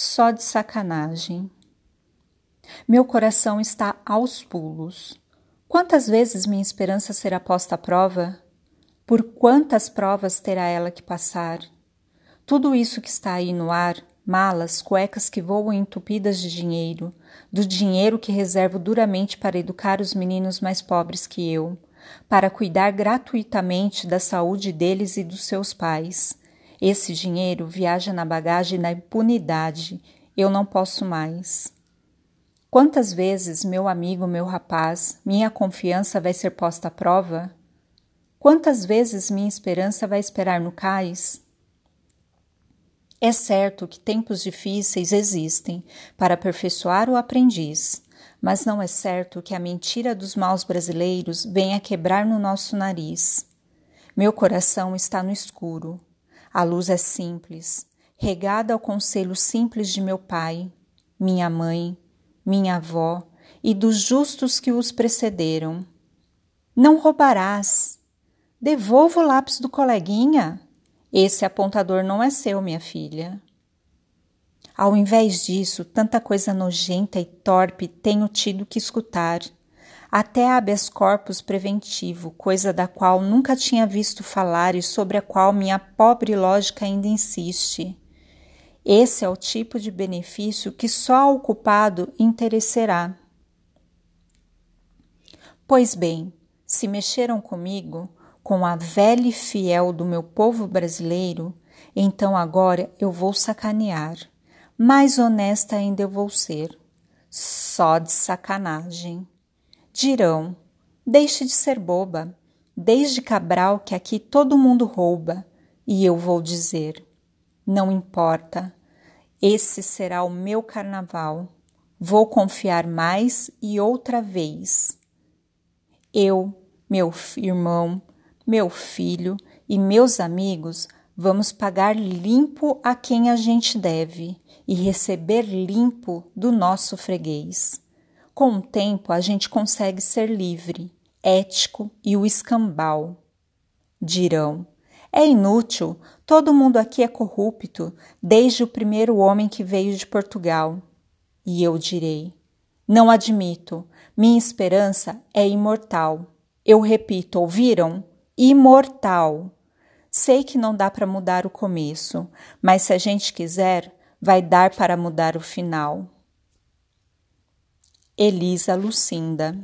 só de sacanagem. Meu coração está aos pulos. Quantas vezes minha esperança será posta à prova? Por quantas provas terá ela que passar? Tudo isso que está aí no ar, malas, cuecas que voam entupidas de dinheiro, do dinheiro que reservo duramente para educar os meninos mais pobres que eu, para cuidar gratuitamente da saúde deles e dos seus pais. Esse dinheiro viaja na bagagem da impunidade. Eu não posso mais. Quantas vezes, meu amigo, meu rapaz, minha confiança vai ser posta à prova? Quantas vezes minha esperança vai esperar no cais? É certo que tempos difíceis existem para aperfeiçoar o aprendiz, mas não é certo que a mentira dos maus brasileiros venha quebrar no nosso nariz. Meu coração está no escuro. A luz é simples, regada ao conselho simples de meu pai, minha mãe, minha avó e dos justos que os precederam. Não roubarás. Devolva o lápis do coleguinha. Esse apontador não é seu, minha filha. Ao invés disso, tanta coisa nojenta e torpe tenho tido que escutar. Até habeas corpus preventivo, coisa da qual nunca tinha visto falar e sobre a qual minha pobre lógica ainda insiste. Esse é o tipo de benefício que só ao culpado interessará. Pois bem, se mexeram comigo, com a velha e fiel do meu povo brasileiro, então agora eu vou sacanear mais honesta ainda eu vou ser. Só de sacanagem. Dirão: deixe de ser boba, desde Cabral que aqui todo mundo rouba. E eu vou dizer: não importa, esse será o meu carnaval. Vou confiar mais e outra vez. Eu, meu irmão, meu filho e meus amigos vamos pagar limpo a quem a gente deve e receber limpo do nosso freguês. Com o tempo, a gente consegue ser livre, ético e o escambau. Dirão: é inútil, todo mundo aqui é corrupto, desde o primeiro homem que veio de Portugal. E eu direi: não admito, minha esperança é imortal. Eu repito, ouviram? Imortal. Sei que não dá para mudar o começo, mas se a gente quiser, vai dar para mudar o final. Elisa Lucinda